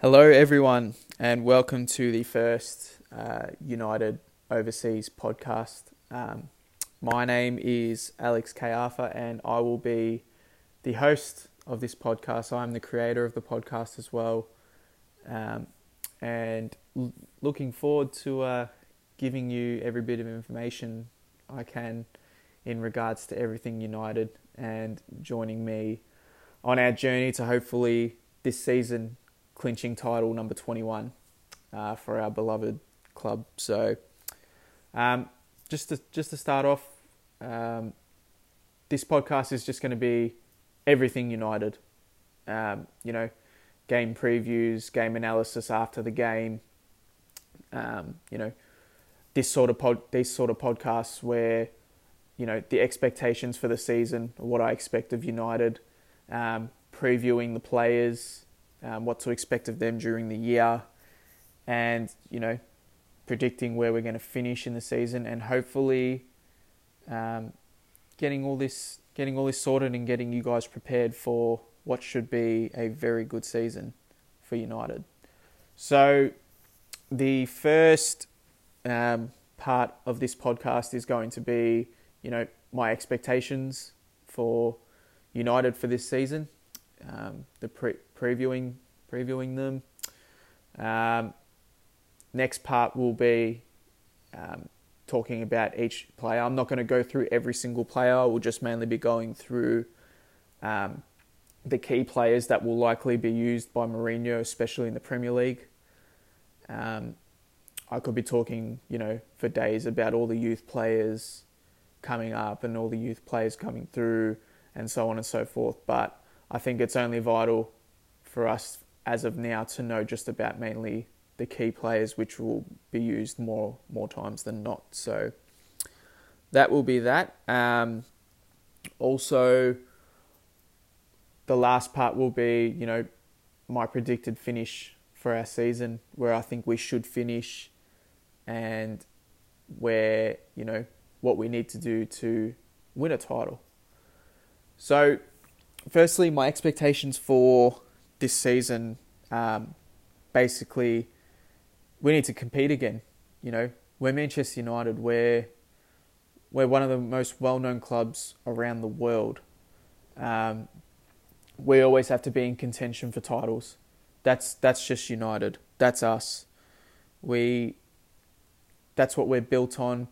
Hello, everyone, and welcome to the first uh, United Overseas podcast. Um, my name is Alex Kayafa, and I will be the host of this podcast. I'm the creator of the podcast as well, um, and l- looking forward to uh, giving you every bit of information I can in regards to everything United and joining me on our journey to hopefully this season clinching title number 21 uh, for our beloved club. So, um, just to just to start off, um, this podcast is just going to be everything United. Um, you know, game previews, game analysis after the game. Um, you know, this sort of pod, these sort of podcasts where you know the expectations for the season, what I expect of United, um, previewing the players, um, what to expect of them during the year, and you know predicting where we're going to finish in the season, and hopefully um, getting all this getting all this sorted and getting you guys prepared for what should be a very good season for United. So the first um, part of this podcast is going to be, you know, my expectations for United for this season, um, the pre- previewing previewing them. Um, next part will be um, talking about each player. I'm not going to go through every single player. I will just mainly be going through um, the key players that will likely be used by Mourinho, especially in the Premier League. Um, I could be talking, you know, for days about all the youth players coming up and all the youth players coming through and so on and so forth. But I think it's only vital for us as of now to know just about mainly the key players, which will be used more more times than not. So that will be that. Um, also, the last part will be, you know, my predicted finish for our season, where I think we should finish, and where you know what we need to do to win a title. So, firstly, my expectations for this season, um, basically, we need to compete again. You know, we're Manchester United. We're we're one of the most well-known clubs around the world. Um, we always have to be in contention for titles. That's that's just United. That's us. We. That's what we're built on.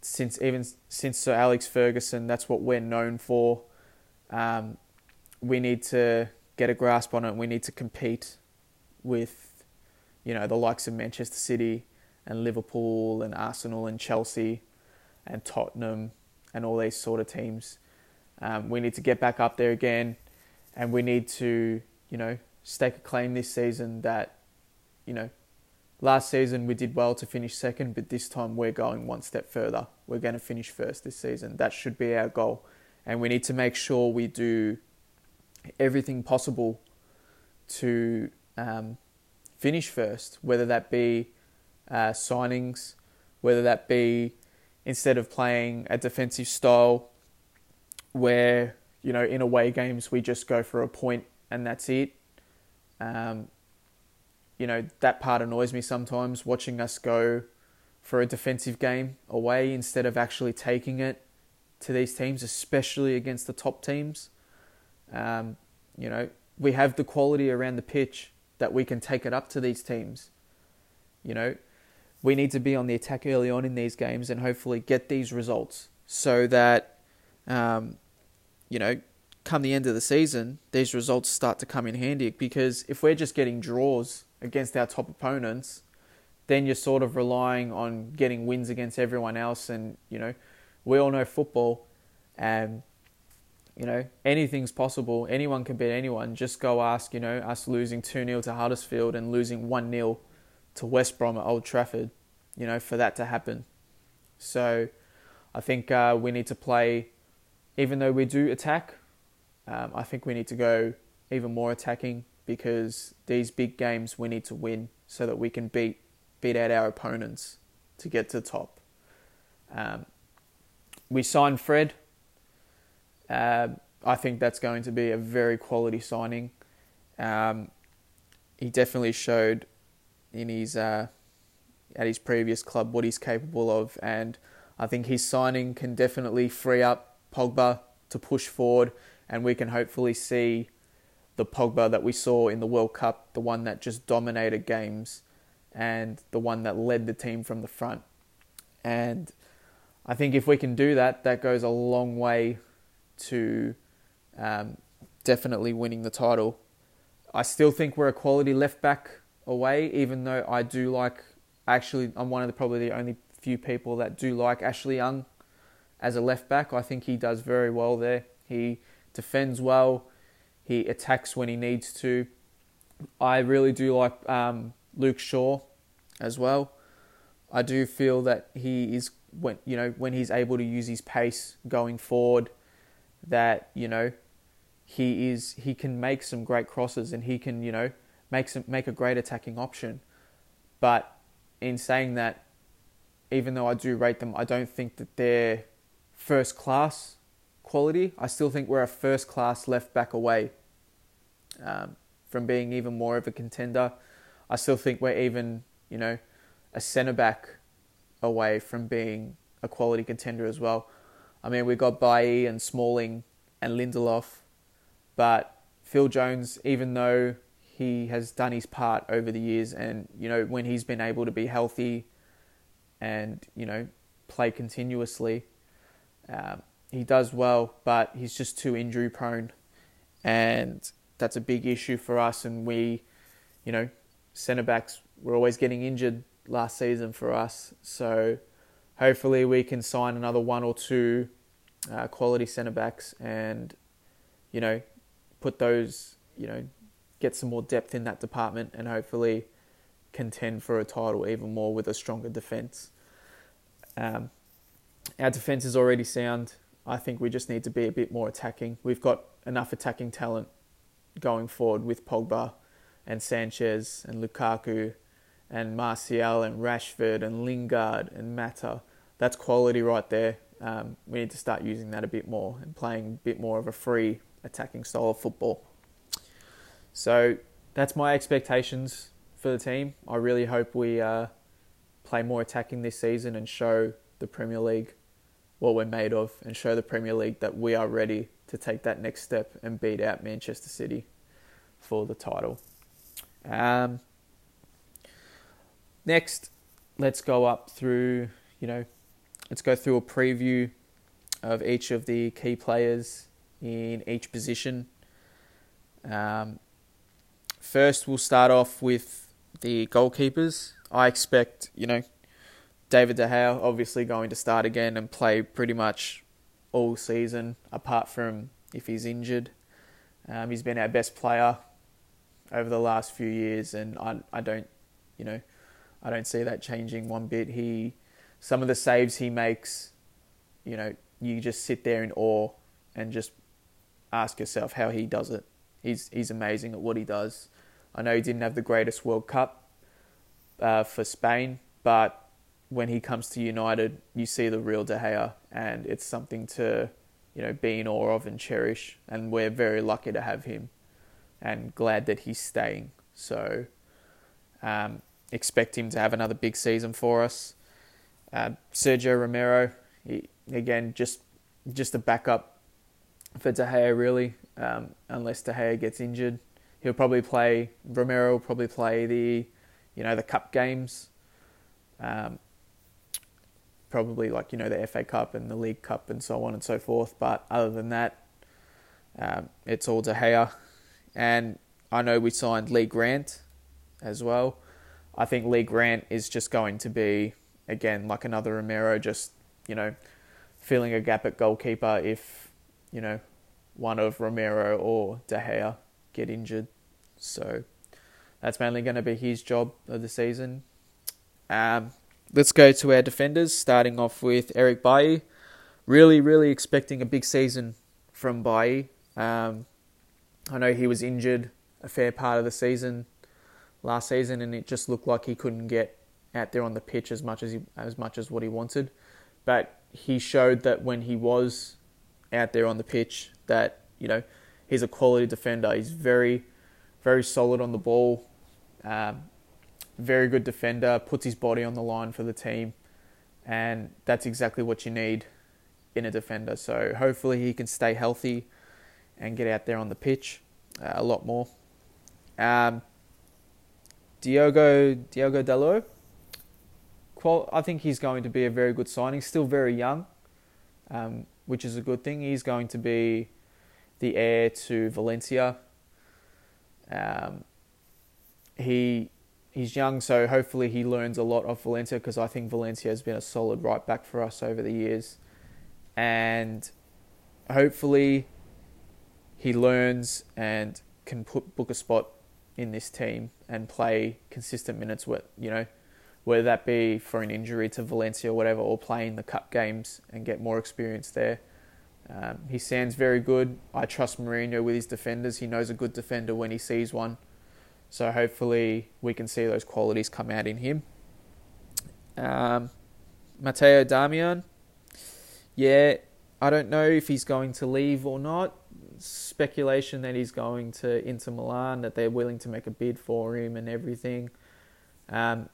Since even since Sir Alex Ferguson, that's what we're known for. Um, we need to get a grasp on it. We need to compete with, you know, the likes of Manchester City and Liverpool and Arsenal and Chelsea and Tottenham and all these sort of teams. Um, we need to get back up there again, and we need to, you know, stake a claim this season that, you know, last season we did well to finish second, but this time we're going one step further. We're going to finish first this season. That should be our goal, and we need to make sure we do everything possible to um, finish first, whether that be uh, signings, whether that be instead of playing a defensive style where, you know, in away games we just go for a point and that's it. Um, you know, that part annoys me sometimes watching us go for a defensive game away instead of actually taking it to these teams, especially against the top teams. Um, you know, we have the quality around the pitch that we can take it up to these teams. You know, we need to be on the attack early on in these games and hopefully get these results so that, um, you know, come the end of the season, these results start to come in handy. Because if we're just getting draws against our top opponents, then you're sort of relying on getting wins against everyone else. And, you know, we all know football and, you know, anything's possible. Anyone can beat anyone. Just go ask, you know, us losing 2 0 to Huddersfield and losing 1 0 to West Brom at Old Trafford, you know, for that to happen. So I think uh, we need to play, even though we do attack, um, I think we need to go even more attacking because these big games we need to win so that we can beat beat out our opponents to get to the top. Um, we signed Fred. Uh, I think that's going to be a very quality signing. Um, he definitely showed in his uh, at his previous club what he's capable of, and I think his signing can definitely free up Pogba to push forward, and we can hopefully see the Pogba that we saw in the World Cup, the one that just dominated games, and the one that led the team from the front. And I think if we can do that, that goes a long way to um, definitely winning the title. I still think we're a quality left back away, even though I do like. Actually, I'm one of the probably the only few people that do like Ashley Young as a left back. I think he does very well there. He defends well. He attacks when he needs to. I really do like um, Luke Shaw as well. I do feel that he is when you know when he's able to use his pace going forward, that you know he is he can make some great crosses and he can you know make some make a great attacking option. But in saying that, even though I do rate them, I don't think that they're first class quality. I still think we're a first class left back away um, from being even more of a contender. I still think we're even you know a centre back away from being a quality contender as well. I mean, we got Bailly and Smalling and Lindelof, but Phil Jones, even though he has done his part over the years, and you know when he's been able to be healthy and you know play continuously, um, he does well, but he's just too injury prone, and that's a big issue for us. And we, you know, centre backs were always getting injured last season for us. So hopefully we can sign another one or two uh, quality centre backs and you know put those you know get some more depth in that department and hopefully contend for a title even more with a stronger defence. Um, our defence is already sound. I think we just need to be a bit more attacking. We've got enough attacking talent going forward with Pogba and Sanchez and Lukaku and Martial and Rashford and Lingard and Mata. That's quality right there. Um, we need to start using that a bit more and playing a bit more of a free attacking style of football. So that's my expectations for the team. I really hope we uh, play more attacking this season and show the Premier League what we're made of and show the Premier League that we are ready to take that next step and beat out Manchester City for the title. Um, Next, let's go up through, you know, let's go through a preview of each of the key players in each position. Um, first, we'll start off with the goalkeepers. I expect, you know, David De Gea obviously going to start again and play pretty much all season, apart from if he's injured. Um, he's been our best player over the last few years, and I, I don't, you know, I don't see that changing one bit. He, some of the saves he makes, you know, you just sit there in awe and just ask yourself how he does it. He's he's amazing at what he does. I know he didn't have the greatest World Cup uh, for Spain, but when he comes to United, you see the real De Gea, and it's something to you know be in awe of and cherish. And we're very lucky to have him, and glad that he's staying. So. Um, expect him to have another big season for us. Uh, Sergio Romero, he, again, just just a backup for De Gea, really, um, unless De Gea gets injured. He'll probably play. Romero will probably play the, you know, the cup games. Um, probably like you know the FA Cup and the League Cup and so on and so forth. But other than that, um, it's all De Gea. And I know we signed Lee Grant as well. I think Lee Grant is just going to be, again, like another Romero, just, you know, filling a gap at goalkeeper if, you know, one of Romero or De Gea get injured. So that's mainly going to be his job of the season. Um, let's go to our defenders, starting off with Eric Bailly. Really, really expecting a big season from Bailly. Um, I know he was injured a fair part of the season last season, and it just looked like he couldn't get out there on the pitch as much as he, as much as what he wanted. But he showed that when he was out there on the pitch, that you know he's a quality defender. He's very, very solid on the ball. Um, very good defender, puts his body on the line for the team, and that's exactly what you need in a defender. So hopefully he can stay healthy and get out there on the pitch uh, a lot more. Um, Diogo Diogo Dalot, qual- I think he's going to be a very good signing. Still very young, um, which is a good thing. He's going to be the heir to Valencia. Um, he he's young, so hopefully he learns a lot of Valencia because I think Valencia has been a solid right back for us over the years, and hopefully he learns and can put book a spot in this team and play consistent minutes with you know whether that be for an injury to Valencia or whatever or playing the cup games and get more experience there. Um, he sounds very good. I trust Mourinho with his defenders. He knows a good defender when he sees one. So hopefully we can see those qualities come out in him. Um, Matteo Darmian, yeah, I don't know if he's going to leave or not. Speculation that he's going to Inter Milan, that they're willing to make a bid for him and everything. Um,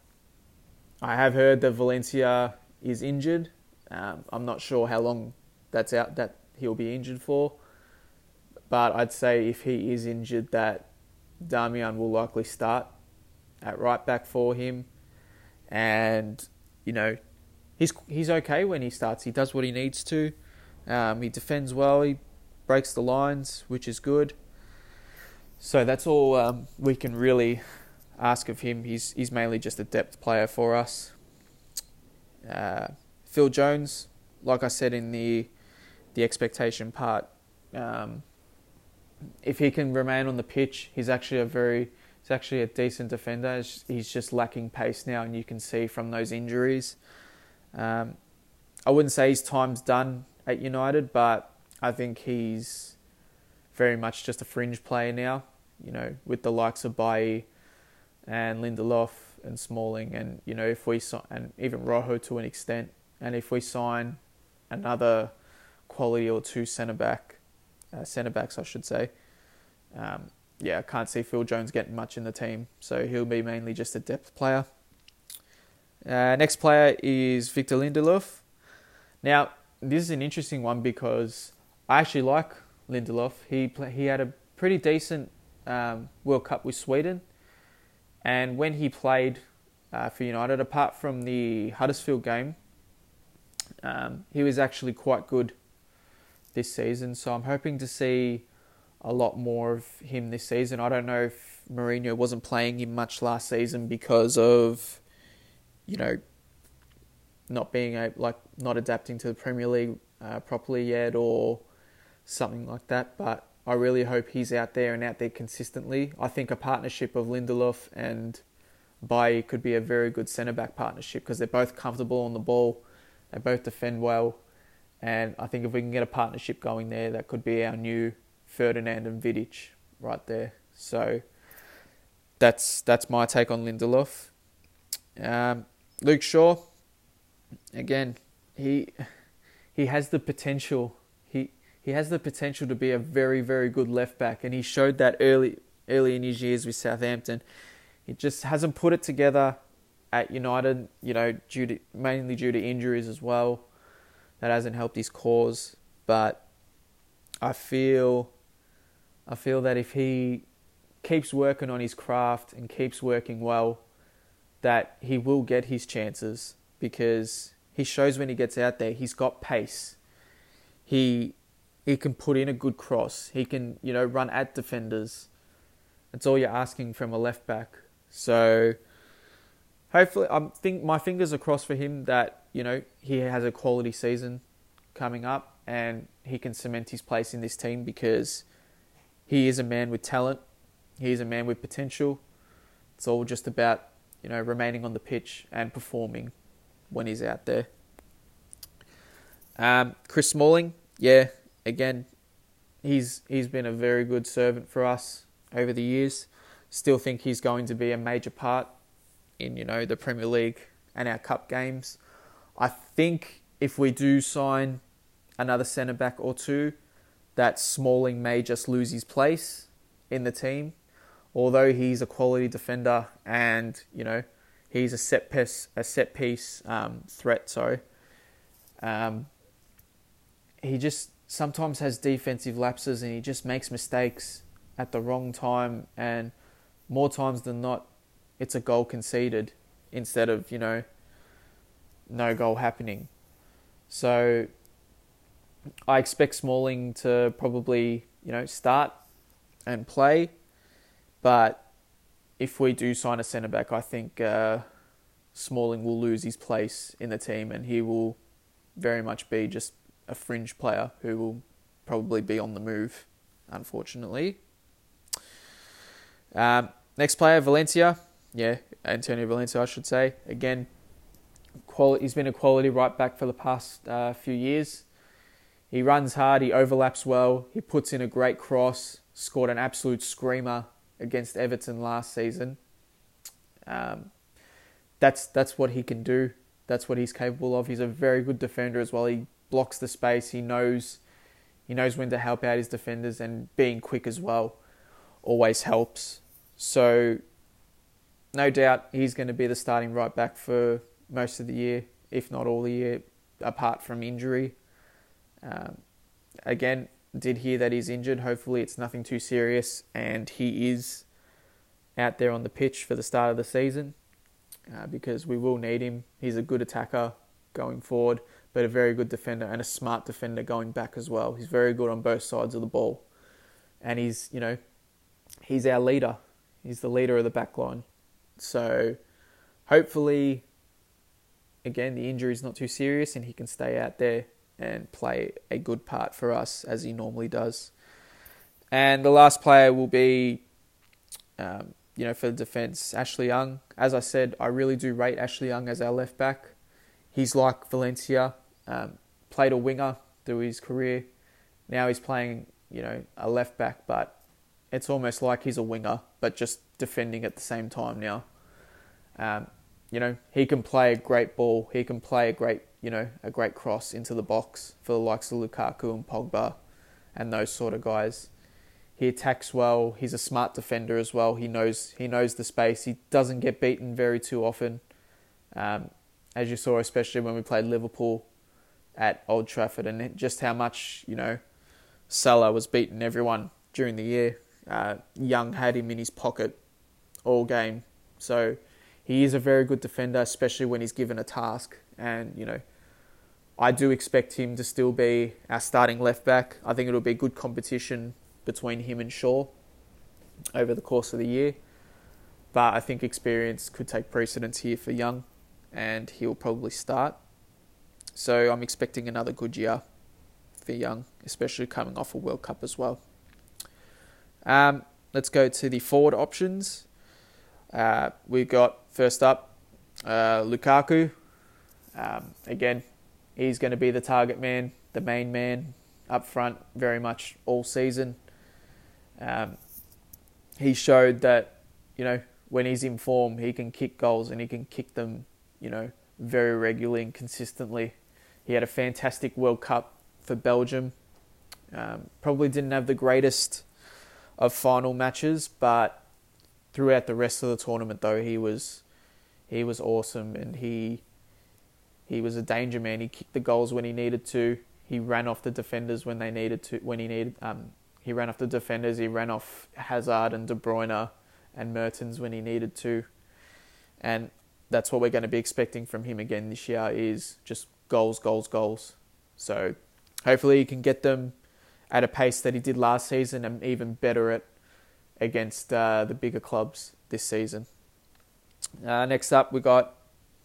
I have heard that Valencia is injured. Um, I'm not sure how long that's out that he'll be injured for, but I'd say if he is injured, that Darmian will likely start at right back for him, and you know he's he's okay when he starts. He does what he needs to. Um, he defends well. He breaks the lines, which is good. So that's all um, we can really ask of him. He's he's mainly just a depth player for us. Uh, Phil Jones, like I said in the the expectation part, um, if he can remain on the pitch, he's actually a very he's actually a decent defender. He's just lacking pace now, and you can see from those injuries. Um, I wouldn't say his time's done at United, but I think he's very much just a fringe player now. You know, with the likes of Bailly and Lindelof and Smalling, and you know, if we sign and even Rojo to an extent, and if we sign another quality or two centre back uh, centre backs, I should say. Um, yeah, I can't see Phil Jones getting much in the team, so he'll be mainly just a depth player. Uh, next player is Victor Lindelof. Now, this is an interesting one because I actually like Lindelof. He he had a pretty decent um, World Cup with Sweden, and when he played uh, for United, apart from the Huddersfield game, um, he was actually quite good this season. So I'm hoping to see a lot more of him this season. I don't know if Mourinho wasn't playing him much last season because of, you know, not being a, like not adapting to the Premier League uh, properly yet or something like that. But I really hope he's out there and out there consistently. I think a partnership of Lindelof and Bailly could be a very good centre back partnership because they're both comfortable on the ball. They both defend well. And I think if we can get a partnership going there, that could be our new Ferdinand and Vidic right there. So that's that's my take on Lindelof. Um, Luke Shaw, again, he he has the potential. He has the potential to be a very very good left back, and he showed that early early in his years with Southampton. He just hasn't put it together at United. You know, due to mainly due to injuries as well that hasn't helped his cause. But I feel, I feel that if he keeps working on his craft and keeps working well, that he will get his chances because he shows when he gets out there he's got pace. He he can put in a good cross. He can you know run at defenders. That's all you're asking from a left back. So hopefully, I think my fingers are crossed for him that you know he has a quality season coming up and he can cement his place in this team because he is a man with talent. He is a man with potential. It's all just about you know remaining on the pitch and performing when he's out there. Um, Chris Smalling, yeah, again, he's he's been a very good servant for us over the years. Still think he's going to be a major part in you know the Premier League and our cup games. I think if we do sign another centre back or two, that Smalling may just lose his place in the team. although he's a quality defender and you know he's a set piece a set piece um, threat. Sorry, um, he just sometimes has defensive lapses and he just makes mistakes at the wrong time and more times than not it's a goal conceded instead of you know no goal happening. So I expect Smalling to probably you know start and play, but if we do sign a centre back, I think uh, Smalling will lose his place in the team and he will very much be just a fringe player who will probably be on the move, unfortunately. Um, next player, Valencia. Yeah, Antonio Valencia, I should say. Again, quality, he's been a quality right back for the past uh, few years. He runs hard, he overlaps well, he puts in a great cross, scored an absolute screamer against Everton last season. Um, that's that's what he can do. That's what he's capable of. He's a very good defender as well. He blocks the space. He knows he knows when to help out his defenders and being quick as well always helps. So no doubt he's going to be the starting right back for most of the year, if not all the year, apart from injury. Um, again, did hear that he's injured. Hopefully, it's nothing too serious, and he is out there on the pitch for the start of the season uh, because we will need him. He's a good attacker going forward, but a very good defender and a smart defender going back as well. He's very good on both sides of the ball, and he's you know he's our leader. He's the leader of the back line. So hopefully, again, the injury is not too serious and he can stay out there and play a good part for us as he normally does. And the last player will be, um, you know, for the defence, Ashley Young. As I said, I really do rate Ashley Young as our left back. He's like Valencia, um, played a winger through his career. Now he's playing, you know, a left back, but it's almost like he's a winger, but just defending at the same time now. Um, you know, he can play a great ball. He can play a great, you know, a great cross into the box for the likes of Lukaku and Pogba and those sort of guys. He attacks well. He's a smart defender as well. He knows he knows the space. He doesn't get beaten very too often, um, as you saw, especially when we played Liverpool at Old Trafford, and just how much you know Salah was beating everyone during the year. Uh, Young had him in his pocket all game. So he is a very good defender, especially when he's given a task. And, you know, I do expect him to still be our starting left back. I think it'll be good competition between him and Shaw over the course of the year. But I think experience could take precedence here for Young, and he'll probably start. So I'm expecting another good year for Young, especially coming off a World Cup as well. Um, let's go to the forward options. Uh, we've got first up uh, Lukaku. Um, again, he's going to be the target man, the main man up front, very much all season. Um, he showed that, you know, when he's in form, he can kick goals and he can kick them, you know, very regularly and consistently. He had a fantastic World Cup for Belgium. Um, probably didn't have the greatest of final matches, but throughout the rest of the tournament, though, he was he was awesome and he he was a danger man. He kicked the goals when he needed to. He ran off the defenders when they needed to. When he needed, um, he ran off the defenders. He ran off Hazard and De Bruyne and Mertens when he needed to, and that's what we're going to be expecting from him again this year. Is just goals, goals, goals. So hopefully he can get them at a pace that he did last season and even better it against uh, the bigger clubs this season. Uh, next up, we got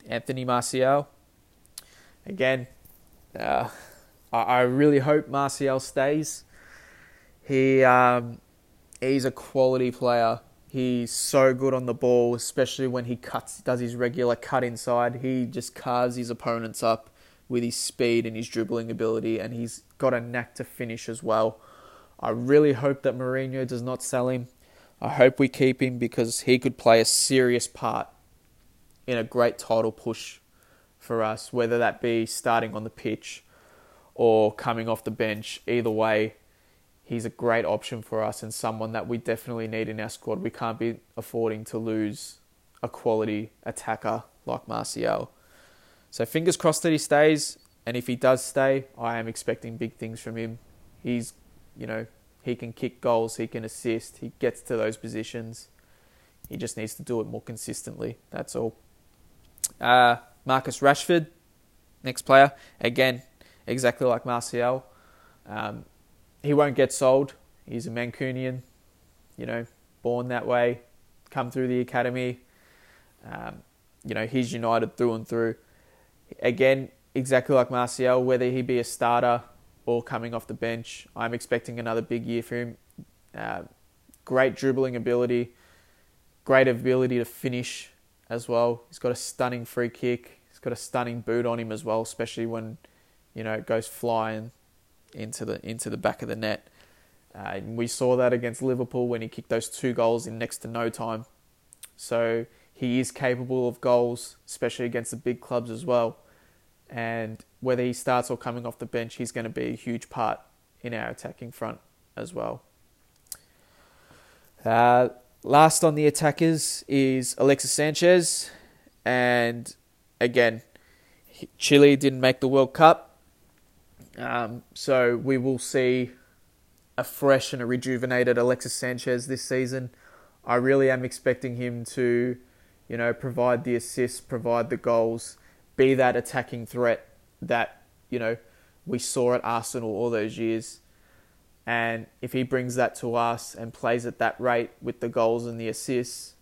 Anthony Martial. Again, uh, I, really hope Martial stays. He um, he's a quality player. He's so good on the ball, especially when he cuts, does his regular cut inside. He just carves his opponents up with his speed and his dribbling ability, and he's got a knack to finish as well. I really hope that Mourinho does not sell him. I hope we keep him because he could play a serious part in a great title push for us, whether that be starting on the pitch or coming off the bench. Either way, he's a great option for us and someone that we definitely need in our squad. We can't be affording to lose a quality attacker like Martial. So fingers crossed that he stays, and if he does stay, I am expecting big things from him. He's, you know, he can kick goals, he can assist, he gets to those positions. He just needs to do it more consistently. That's all. Uh, Marcus Rashford, next player. Again, exactly like Martial. Um, he won't get sold. He's a Mancunian, you know, born that way, come through the academy. Um, you know, he's United through and through. Again, exactly like Martial, whether he be a starter or coming off the bench, I'm expecting another big year for him. Uh, great dribbling ability, great ability to finish as well. He's got a stunning free kick. He's got a stunning boot on him as well, especially when you know it goes flying into the into the back of the net. Uh, we saw that against Liverpool when he kicked those two goals in next to no time. So he is capable of goals, especially against the big clubs as well. And whether he starts or coming off the bench, he's going to be a huge part in our attacking front as well. Uh, last on the attackers is Alexis Sanchez. And again, Chile didn't make the World Cup. Um, so we will see a fresh and a rejuvenated Alexis Sanchez this season. I really am expecting him to, you know, provide the assists, provide the goals, be that attacking threat that, you know, we saw at Arsenal all those years. And if he brings that to us and plays at that rate with the goals and the assists,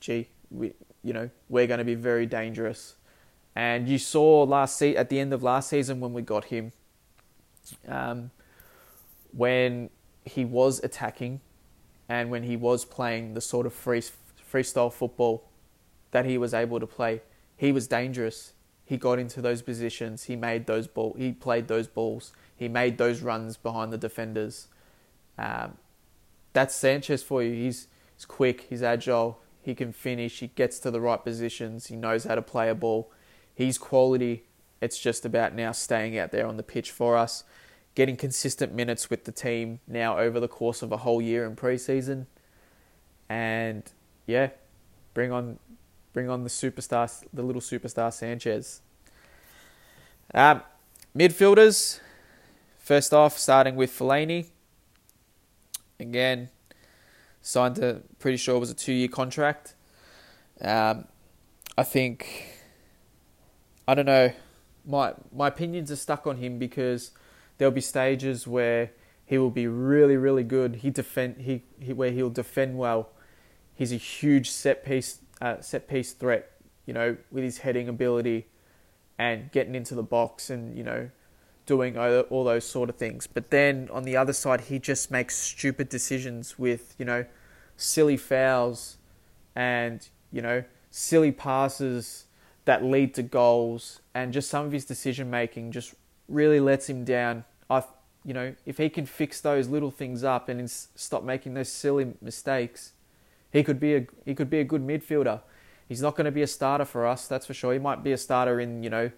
gee, we, you know, we're going to be very dangerous. And you saw last se- at the end of last season when we got him, um, when he was attacking and when he was playing the sort of free freestyle football that he was able to play, he was dangerous. He got into those positions. He made those ball. He played those balls. He made those runs behind the defenders. Um, that's Sanchez for you. He's he's quick. He's agile. He can finish. He gets to the right positions. He knows how to play a ball. He's quality. It's just about now staying out there on the pitch for us, getting consistent minutes with the team now over the course of a whole year in preseason, and yeah, bring on bring on the superstar, the little superstar Sanchez. Um, midfielders, first off, starting with Fellaini. Again, signed a pretty sure it was a two year contract. Um, I think I don't know my my opinions are stuck on him because there'll be stages where he will be really really good. He defend he, he where he'll defend well. He's a huge set piece uh, set piece threat. You know, with his heading ability and getting into the box and you know doing all those sort of things. But then on the other side, he just makes stupid decisions with you know silly fouls and you know silly passes that lead to goals, and just some of his decision making just really lets him down. I, you know, if he can fix those little things up and stop making those silly mistakes, he could be a he could be a good midfielder. He's not going to be a starter for us, that's for sure. He might be a starter in you know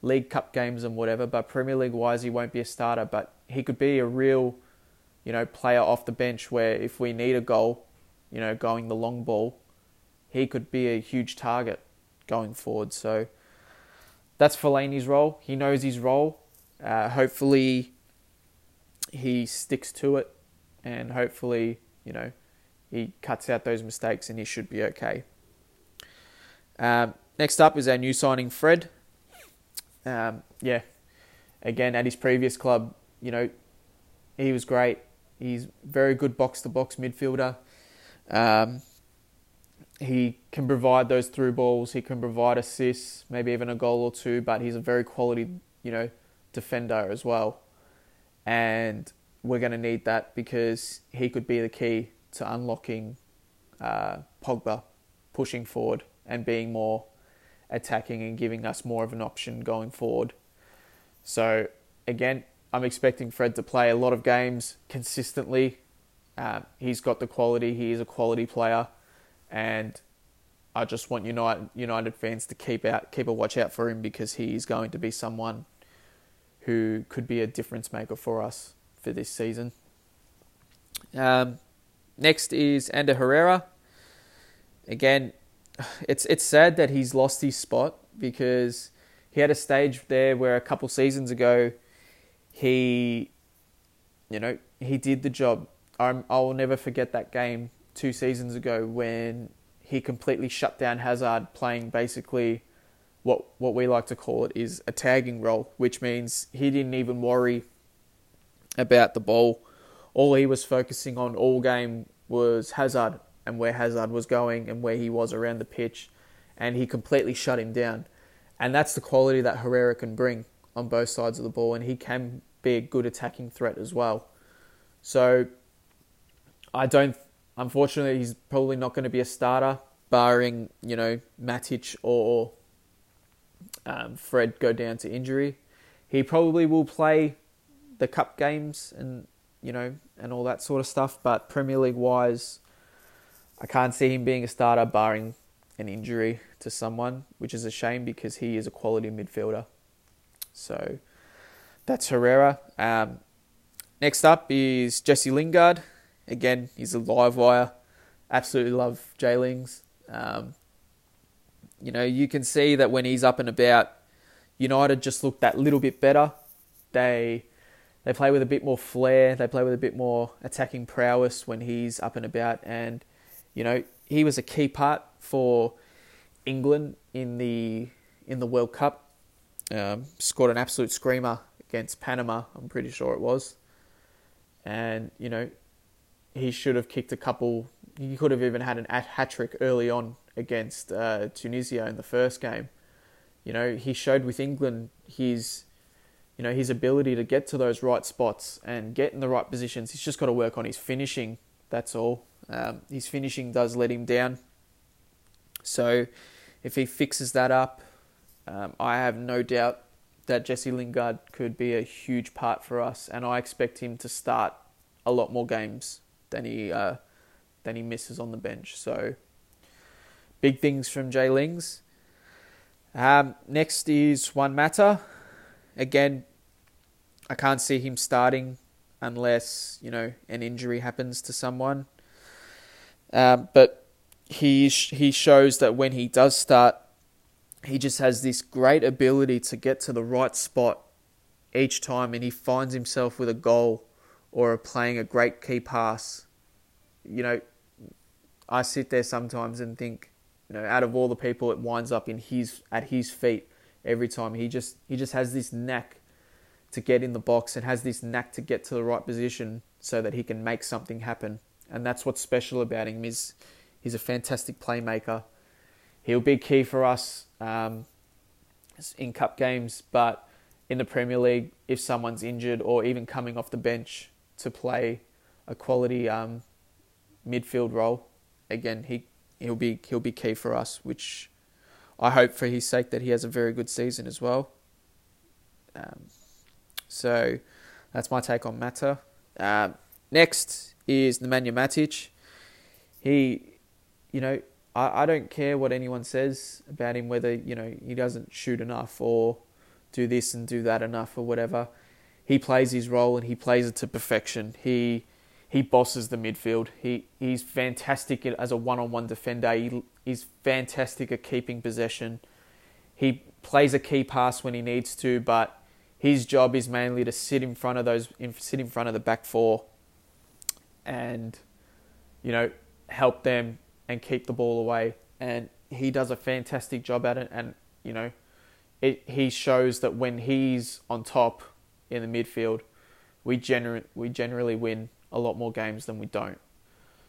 League Cup games and whatever, but Premier League wise, he won't be a starter. But he could be a real, you know, player off the bench where if we need a goal, you know, going the long ball, he could be a huge target going forward. So that's Fellaini's role. He knows his role. Uh, hopefully, he sticks to it, and hopefully, you know, he cuts out those mistakes, and he should be okay. Um, next up is our new signing, Fred. Um, yeah, again at his previous club, you know, he was great. He's very good box to box midfielder. Um, he can provide those through balls. He can provide assists, maybe even a goal or two. But he's a very quality, you know, defender as well. And we're going to need that because he could be the key to unlocking uh, Pogba, pushing forward and being more attacking and giving us more of an option going forward. So again, I'm expecting Fred to play a lot of games consistently. Um, he's got the quality. He is a quality player and I just want United United fans to keep out keep a watch out for him because he is going to be someone who could be a difference maker for us for this season. Um, next is Ander Herrera. Again, it's it's sad that he's lost his spot because he had a stage there where a couple seasons ago he, you know, he did the job. I'm, I will never forget that game two seasons ago when he completely shut down Hazard playing basically what what we like to call it is a tagging role, which means he didn't even worry about the ball. All he was focusing on all game was Hazard and where Hazard was going and where he was around the pitch, and he completely shut him down. And that's the quality that Herrera can bring on both sides of the ball, and he can be a good attacking threat as well. So I don't. Unfortunately, he's probably not going to be a starter, barring you know Matic or um, Fred go down to injury. He probably will play the cup games and you know and all that sort of stuff. But Premier League wise, I can't see him being a starter, barring an injury to someone, which is a shame because he is a quality midfielder. So that's Herrera. Um, next up is Jesse Lingard. Again, he's a live wire. Absolutely love J Lings. Um, you know, you can see that when he's up and about, United just look that little bit better. They they play with a bit more flair. They play with a bit more attacking prowess when he's up and about. And you know, he was a key part for England in the in the World Cup. Um, scored an absolute screamer against Panama. I'm pretty sure it was. And you know, he should have kicked a couple. He could have even had an hat trick early on against uh, Tunisia in the first game. You know, he showed with England his, you know, his ability to get to those right spots and get in the right positions. He's just got to work on his finishing. That's all. Um, his finishing does let him down. So, if he fixes that up, um, I have no doubt that Jesse Lingard could be a huge part for us, and I expect him to start a lot more games than he uh, than he misses on the bench. So, big things from Jay Lings. Um, next is Juan Mata. Again, I can't see him starting unless you know an injury happens to someone. Um, but he he shows that when he does start, he just has this great ability to get to the right spot each time, and he finds himself with a goal or playing a great key pass. You know, I sit there sometimes and think, you know, out of all the people, it winds up in his at his feet every time. He just he just has this knack to get in the box and has this knack to get to the right position so that he can make something happen. And that's what's special about him is he's a fantastic playmaker. He'll be key for us um, in cup games, but in the Premier League, if someone's injured or even coming off the bench to play a quality um, midfield role, again he he'll be he'll be key for us, which I hope for his sake that he has a very good season as well. Um, so that's my take on Mata. Um, next is Nemanja Matic. He, you know, I, I don't care what anyone says about him, whether you know he doesn't shoot enough or do this and do that enough or whatever. He plays his role and he plays it to perfection. He he bosses the midfield. He he's fantastic as a one-on-one defender. He, he's fantastic at keeping possession. He plays a key pass when he needs to, but his job is mainly to sit in front of those, sit in front of the back four, and you know help them and keep the ball away. And he does a fantastic job at it. And you know, it he shows that when he's on top in the midfield, we gener- we generally win a lot more games than we don't.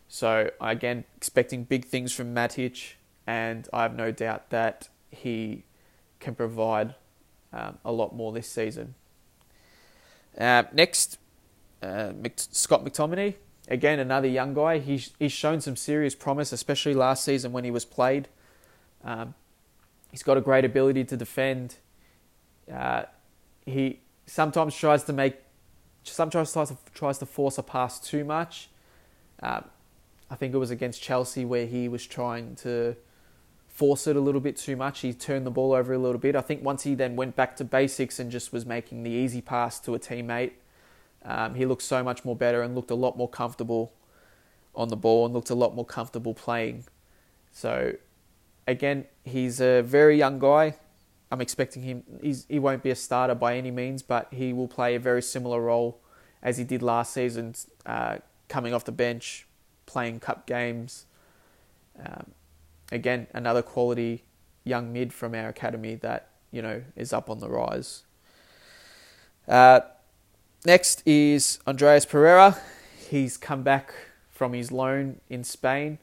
So again, expecting big things from Matic, and I have no doubt that he can provide um, a lot more this season. Uh, next, uh, Scott McTominay. Again, another young guy. He's, he's shown some serious promise, especially last season when he was played. Um, he's got a great ability to defend. Uh, he sometimes tries to make sometimes tries to, tries to force a pass too much. Um, I think it was against Chelsea where he was trying to force it a little bit too much. He turned the ball over a little bit. I think once he then went back to basics and just was making the easy pass to a teammate, Um, he looked so much more better and looked a lot more comfortable on the ball and looked a lot more comfortable playing. So, again, he's a very young guy. I'm expecting him. He's, he won't be a starter by any means, but he will play a very similar role as he did last season, uh, coming off the bench, playing cup games. Um, again, another quality young mid from our academy that you know is up on the rise. Uh, next is Andreas Pereira. He's come back from his loan in Spain,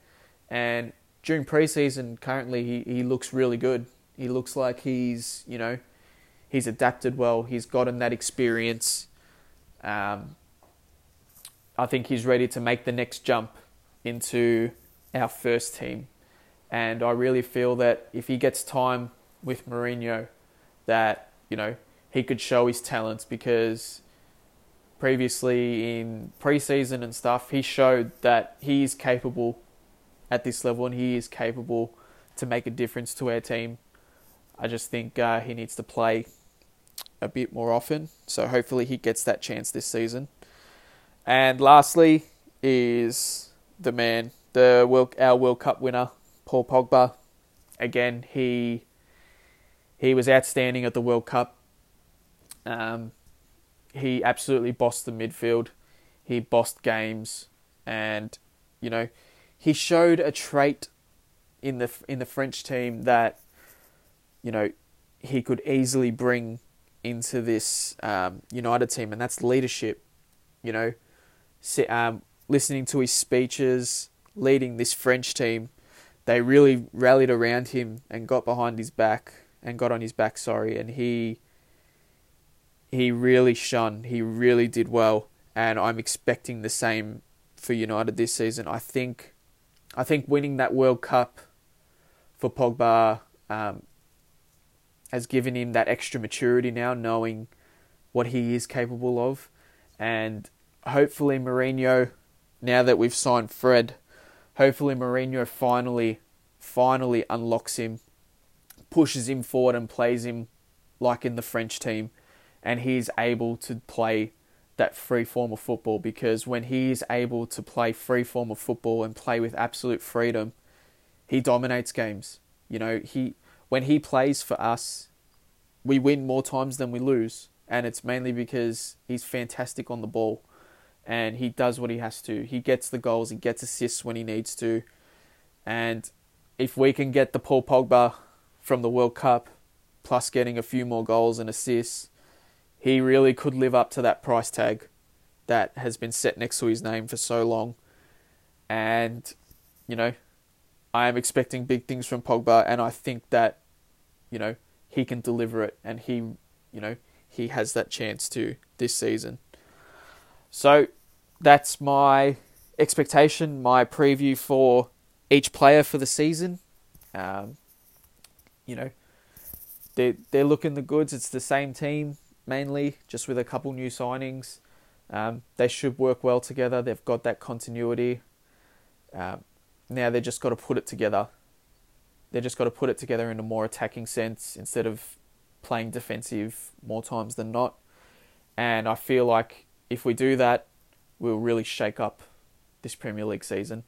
and during preseason, currently he, he looks really good. He looks like he's you know he's adapted well. He's gotten that experience. Um, I think he's ready to make the next jump into our first team, and I really feel that if he gets time with Mourinho, that you know he could show his talents because previously in preseason and stuff, he showed that he is capable at this level and he is capable to make a difference to our team. I just think uh, he needs to play a bit more often, so hopefully he gets that chance this season. And lastly is the man, the World, our World Cup winner, Paul Pogba. Again, he he was outstanding at the World Cup. Um, he absolutely bossed the midfield. He bossed games, and you know, he showed a trait in the in the French team that you know he could easily bring into this um, United team, and that's leadership. You know, um, listening to his speeches, leading this French team, they really rallied around him and got behind his back and got on his back. Sorry, and he he really shone. He really did well, and I'm expecting the same for United this season. I think, I think winning that World Cup for Pogba um, has given him that extra maturity now, knowing what he is capable of, and hopefully Mourinho, now that we've signed Fred, hopefully Mourinho finally, finally unlocks him pushes him forward and plays him like in the French team, and he's able to play that free form of football because when he is able to play free form of football and play with absolute freedom, he dominates games. You know, he when he plays for us, we win more times than we lose, and it's mainly because he's fantastic on the ball and he does what he has to. He gets the goals, he gets assists when he needs to. And if we can get the Paul Pogba from the World Cup, plus getting a few more goals and assists, he really could live up to that price tag that has been set next to his name for so long. And, you know, I am expecting big things from Pogba, and I think that, you know, he can deliver it, and he, you know, he has that chance to this season. So that's my expectation, my preview for each player for the season. Um, you know, they're, they're looking the goods. It's the same team mainly, just with a couple new signings. Um, they should work well together. They've got that continuity. Um, now they've just got to put it together. They just got to put it together in a more attacking sense instead of playing defensive more times than not. And I feel like if we do that, we'll really shake up this Premier League season.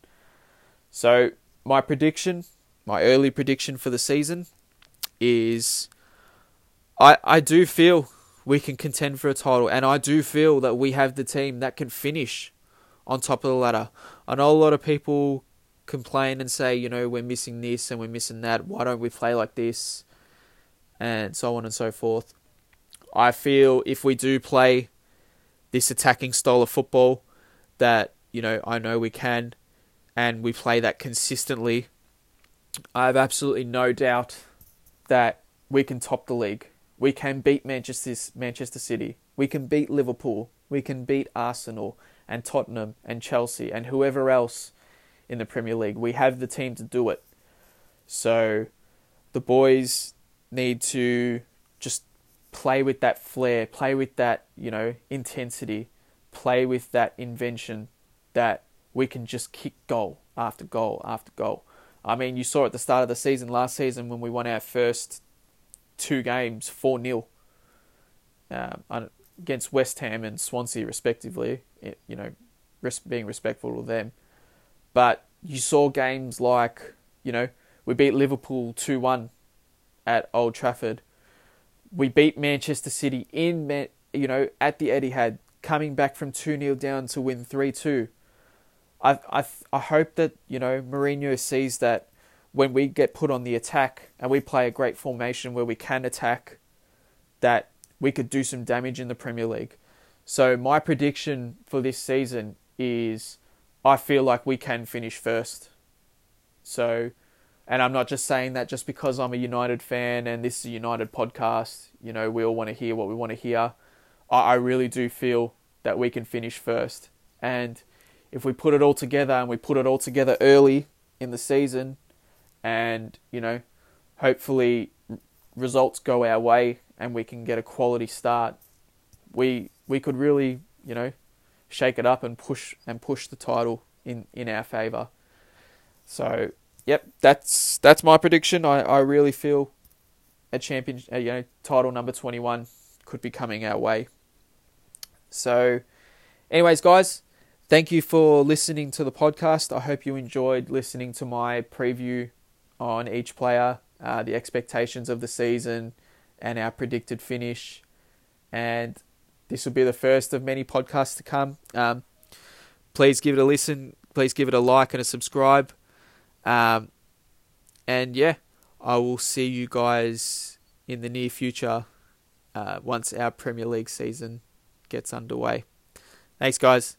So, my prediction, my early prediction for the season is I I do feel we can contend for a title, and I do feel that we have the team that can finish on top of the ladder. I know a lot of people complain and say, you know, we're missing this and we're missing that. Why don't we play like this? And so on and so forth. I feel if we do play this attacking style of football, that, you know, I know we can, and we play that consistently, I have absolutely no doubt that we can top the league. We can beat Manchester Manchester City. We can beat Liverpool. We can beat Arsenal and Tottenham and Chelsea and whoever else in the Premier League. We have the team to do it. So the boys need to just play with that flair, play with that, you know, intensity, play with that invention that we can just kick goal after goal after goal. I mean, you saw at the start of the season last season when we won our first two games 4 0. Um, against West Ham and Swansea, respectively. You know, being respectful to them. But you saw games like, you know, we beat Liverpool 2 1 at Old Trafford. We beat Manchester City in, you know, at the Etihad, coming back from 2 0 down to win 3 2. I, I, I hope that, you know, Mourinho sees that when we get put on the attack and we play a great formation where we can attack, that we could do some damage in the Premier League. So my prediction for this season is I feel like we can finish first. So, and I'm not just saying that just because I'm a United fan and this is a United podcast. You know, we all want to hear what we want to hear. I, I really do feel that we can finish first. And if we put it all together and we put it all together early in the season, and you know, hopefully results go our way and we can get a quality start, we we could really you know shake it up and push and push the title in, in our favour. So, yep, that's that's my prediction. I, I really feel a champion, uh, you know, title number twenty one could be coming our way. So, anyways, guys, thank you for listening to the podcast. I hope you enjoyed listening to my preview on each player, uh, the expectations of the season, and our predicted finish. And this will be the first of many podcasts to come. Um, please give it a listen. Please give it a like and a subscribe. Um, and yeah, I will see you guys in the near future uh, once our Premier League season gets underway. Thanks, guys.